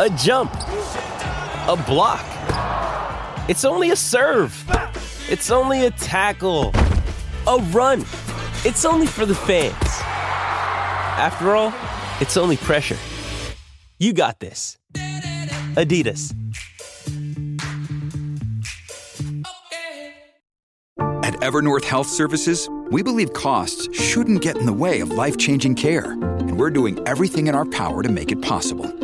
a jump, a block. It's only a serve. It's only a tackle, a run. It's only for the fans. After all, it's only pressure. You got this. Adidas. At Evernorth Health Services, we believe costs shouldn't get in the way of life changing care, and we're doing everything in our power to make it possible.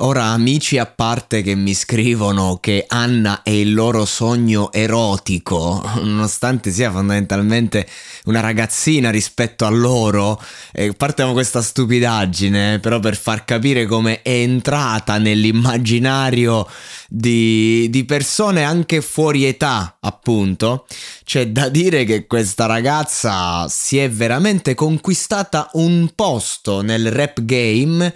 Ora, amici a parte che mi scrivono che Anna è il loro sogno erotico, nonostante sia fondamentalmente una ragazzina rispetto a loro, eh, partiamo questa stupidaggine, però per far capire come è entrata nell'immaginario di, di persone anche fuori età, appunto, c'è da dire che questa ragazza si è veramente conquistata un posto nel rap game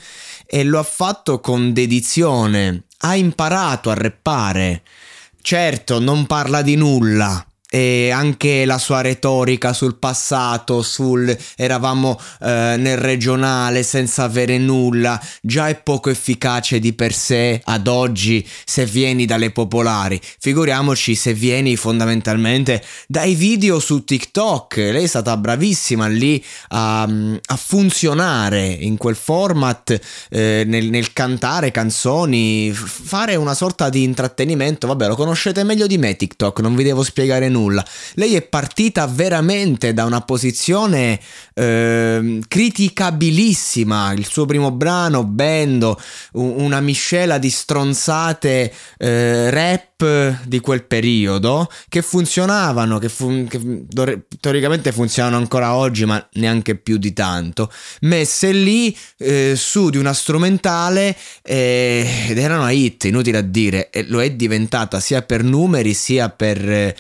e lo ha fatto con dedizione. Ha imparato a reppare. Certo, non parla di nulla, e anche la sua retorica sul passato, sul eravamo eh, nel regionale senza avere nulla, già è poco efficace di per sé ad oggi se vieni dalle popolari. Figuriamoci se vieni fondamentalmente dai video su TikTok. Lei è stata bravissima lì a, a funzionare in quel format, eh, nel, nel cantare canzoni, fare una sorta di intrattenimento. Vabbè, lo conoscete meglio di me TikTok, non vi devo spiegare nulla nulla. Lei è partita veramente da una posizione eh, criticabilissima. Il suo primo brano, Bendo, una miscela di stronzate eh, rap di quel periodo che funzionavano, che, fun- che teoricamente funzionano ancora oggi, ma neanche più di tanto, messe lì eh, su di una strumentale eh, ed erano a hit, inutile a dire, e lo è diventata sia per numeri sia per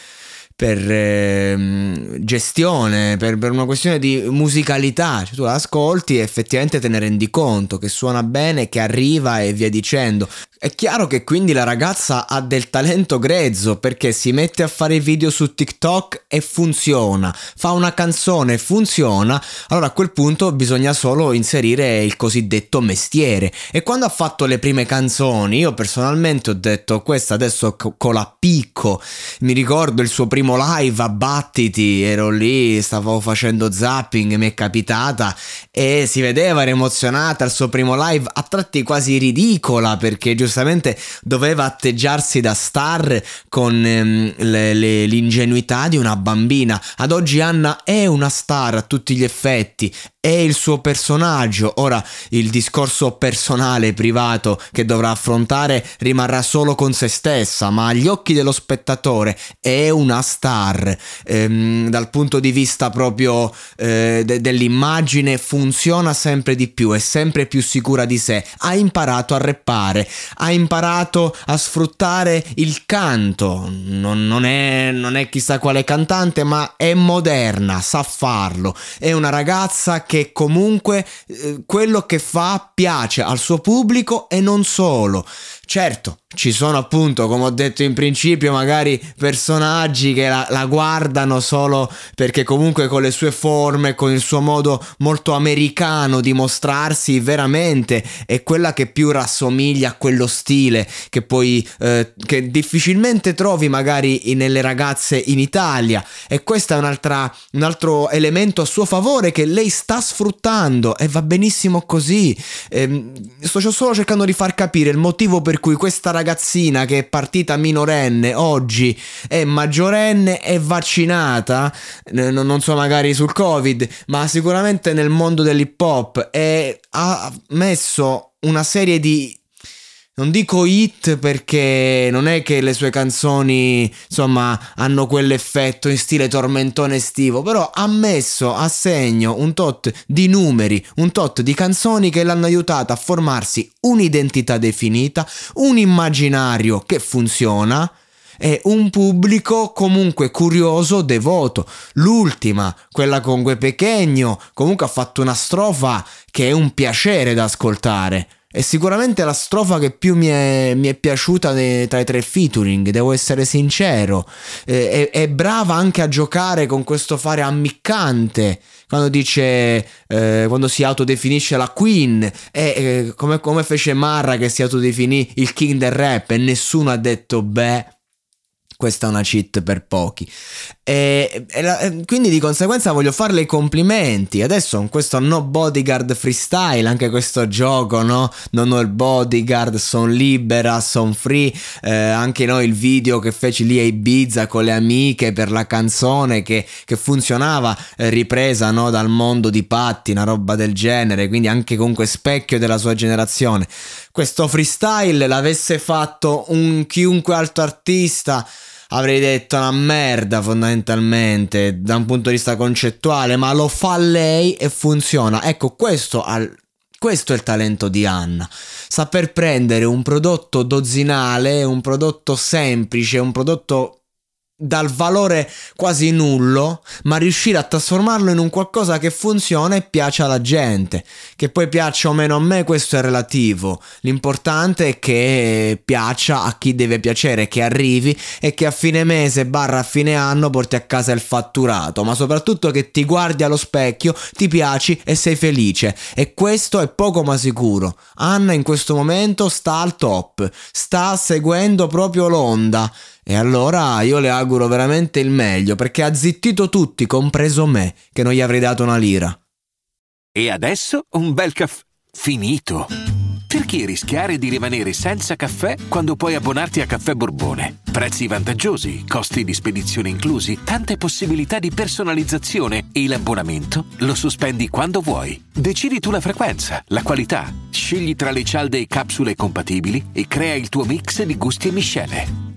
per eh, gestione, per, per, una questione di musicalità, cioè tu la ascolti e effettivamente te ne rendi conto che suona bene, che arriva e via dicendo. È chiaro che quindi la ragazza ha del talento grezzo perché si mette a fare video su TikTok e funziona, fa una canzone e funziona, allora a quel punto bisogna solo inserire il cosiddetto mestiere. E quando ha fatto le prime canzoni, io personalmente ho detto questa adesso con la picco, mi ricordo il suo primo live a Battiti, ero lì, stavo facendo zapping, mi è capitata e si vedeva, era emozionata al suo primo live, a tratti quasi ridicola perché giustamente doveva atteggiarsi da star con ehm, le, le, l'ingenuità di una bambina. Ad oggi Anna è una star a tutti gli effetti, è il suo personaggio. Ora il discorso personale, privato che dovrà affrontare rimarrà solo con se stessa, ma agli occhi dello spettatore è una star. Ehm, dal punto di vista proprio eh, de- dell'immagine funziona sempre di più, è sempre più sicura di sé. Ha imparato a reppare, ha imparato a sfruttare il canto. Non, non, è, non è chissà quale cantante, ma è moderna, sa farlo. È una ragazza che comunque eh, quello che fa piace al suo pubblico e non solo. Certo, ci sono appunto, come ho detto in principio, magari personaggi che la, la, guardano solo perché comunque con le sue forme, con il suo modo molto americano di mostrarsi veramente è quella che più rassomiglia a quello stile che poi eh, che difficilmente trovi magari nelle ragazze in Italia e questo è un altro elemento a suo favore che lei sta sfruttando e va benissimo così. Eh, sto solo cercando di far capire il motivo per cui questa ragazzina che è partita minorenne oggi è maggiorenne, è vaccinata, non so magari sul Covid, ma sicuramente nel mondo dell'hip hop e ha messo una serie di non dico hit perché non è che le sue canzoni, insomma, hanno quell'effetto in stile tormentone estivo, però ha messo a segno un tot di numeri, un tot di canzoni che l'hanno aiutata a formarsi un'identità definita, un immaginario che funziona e un pubblico comunque curioso, devoto. L'ultima, quella con Gue Pechegno, comunque ha fatto una strofa che è un piacere da ascoltare. È sicuramente la strofa che più mi è, mi è piaciuta de, tra i tre featuring, devo essere sincero. Eh, è, è, brava anche a giocare con questo fare ammiccante. Quando dice, eh, quando si autodefinisce la queen, eh, come, come fece Marra che si autodefinì il king del rap e nessuno ha detto beh questa è una cheat per pochi. E, e, la, quindi di conseguenza voglio farle i complimenti. Adesso con questo no bodyguard freestyle, anche questo gioco, no? Non ho il bodyguard, son libera, son free. Eh, anche noi il video che feci lì a Ibiza con le amiche per la canzone che, che funzionava, eh, ripresa no? dal mondo di Patti, una roba del genere. Quindi anche comunque specchio della sua generazione. Questo freestyle l'avesse fatto un chiunque altro artista avrei detto una merda fondamentalmente da un punto di vista concettuale, ma lo fa lei e funziona. Ecco, questo, al, questo è il talento di Anna. Saper prendere un prodotto dozzinale, un prodotto semplice, un prodotto dal valore quasi nullo, ma riuscire a trasformarlo in un qualcosa che funziona e piace alla gente. Che poi piaccia o meno a me, questo è relativo. L'importante è che piaccia a chi deve piacere, che arrivi e che a fine mese barra a fine anno porti a casa il fatturato, ma soprattutto che ti guardi allo specchio, ti piaci e sei felice. E questo è poco ma sicuro. Anna in questo momento sta al top, sta seguendo proprio l'onda e allora io le auguro veramente il meglio perché ha zittito tutti, compreso me, che non gli avrei dato una lira. E adesso un bel caffè finito. Perché rischiare di rimanere senza caffè quando puoi abbonarti a Caffè Borbone? Prezzi vantaggiosi, costi di spedizione inclusi, tante possibilità di personalizzazione e l'abbonamento lo sospendi quando vuoi. Decidi tu la frequenza, la qualità, scegli tra le cialde e capsule compatibili e crea il tuo mix di gusti e miscele.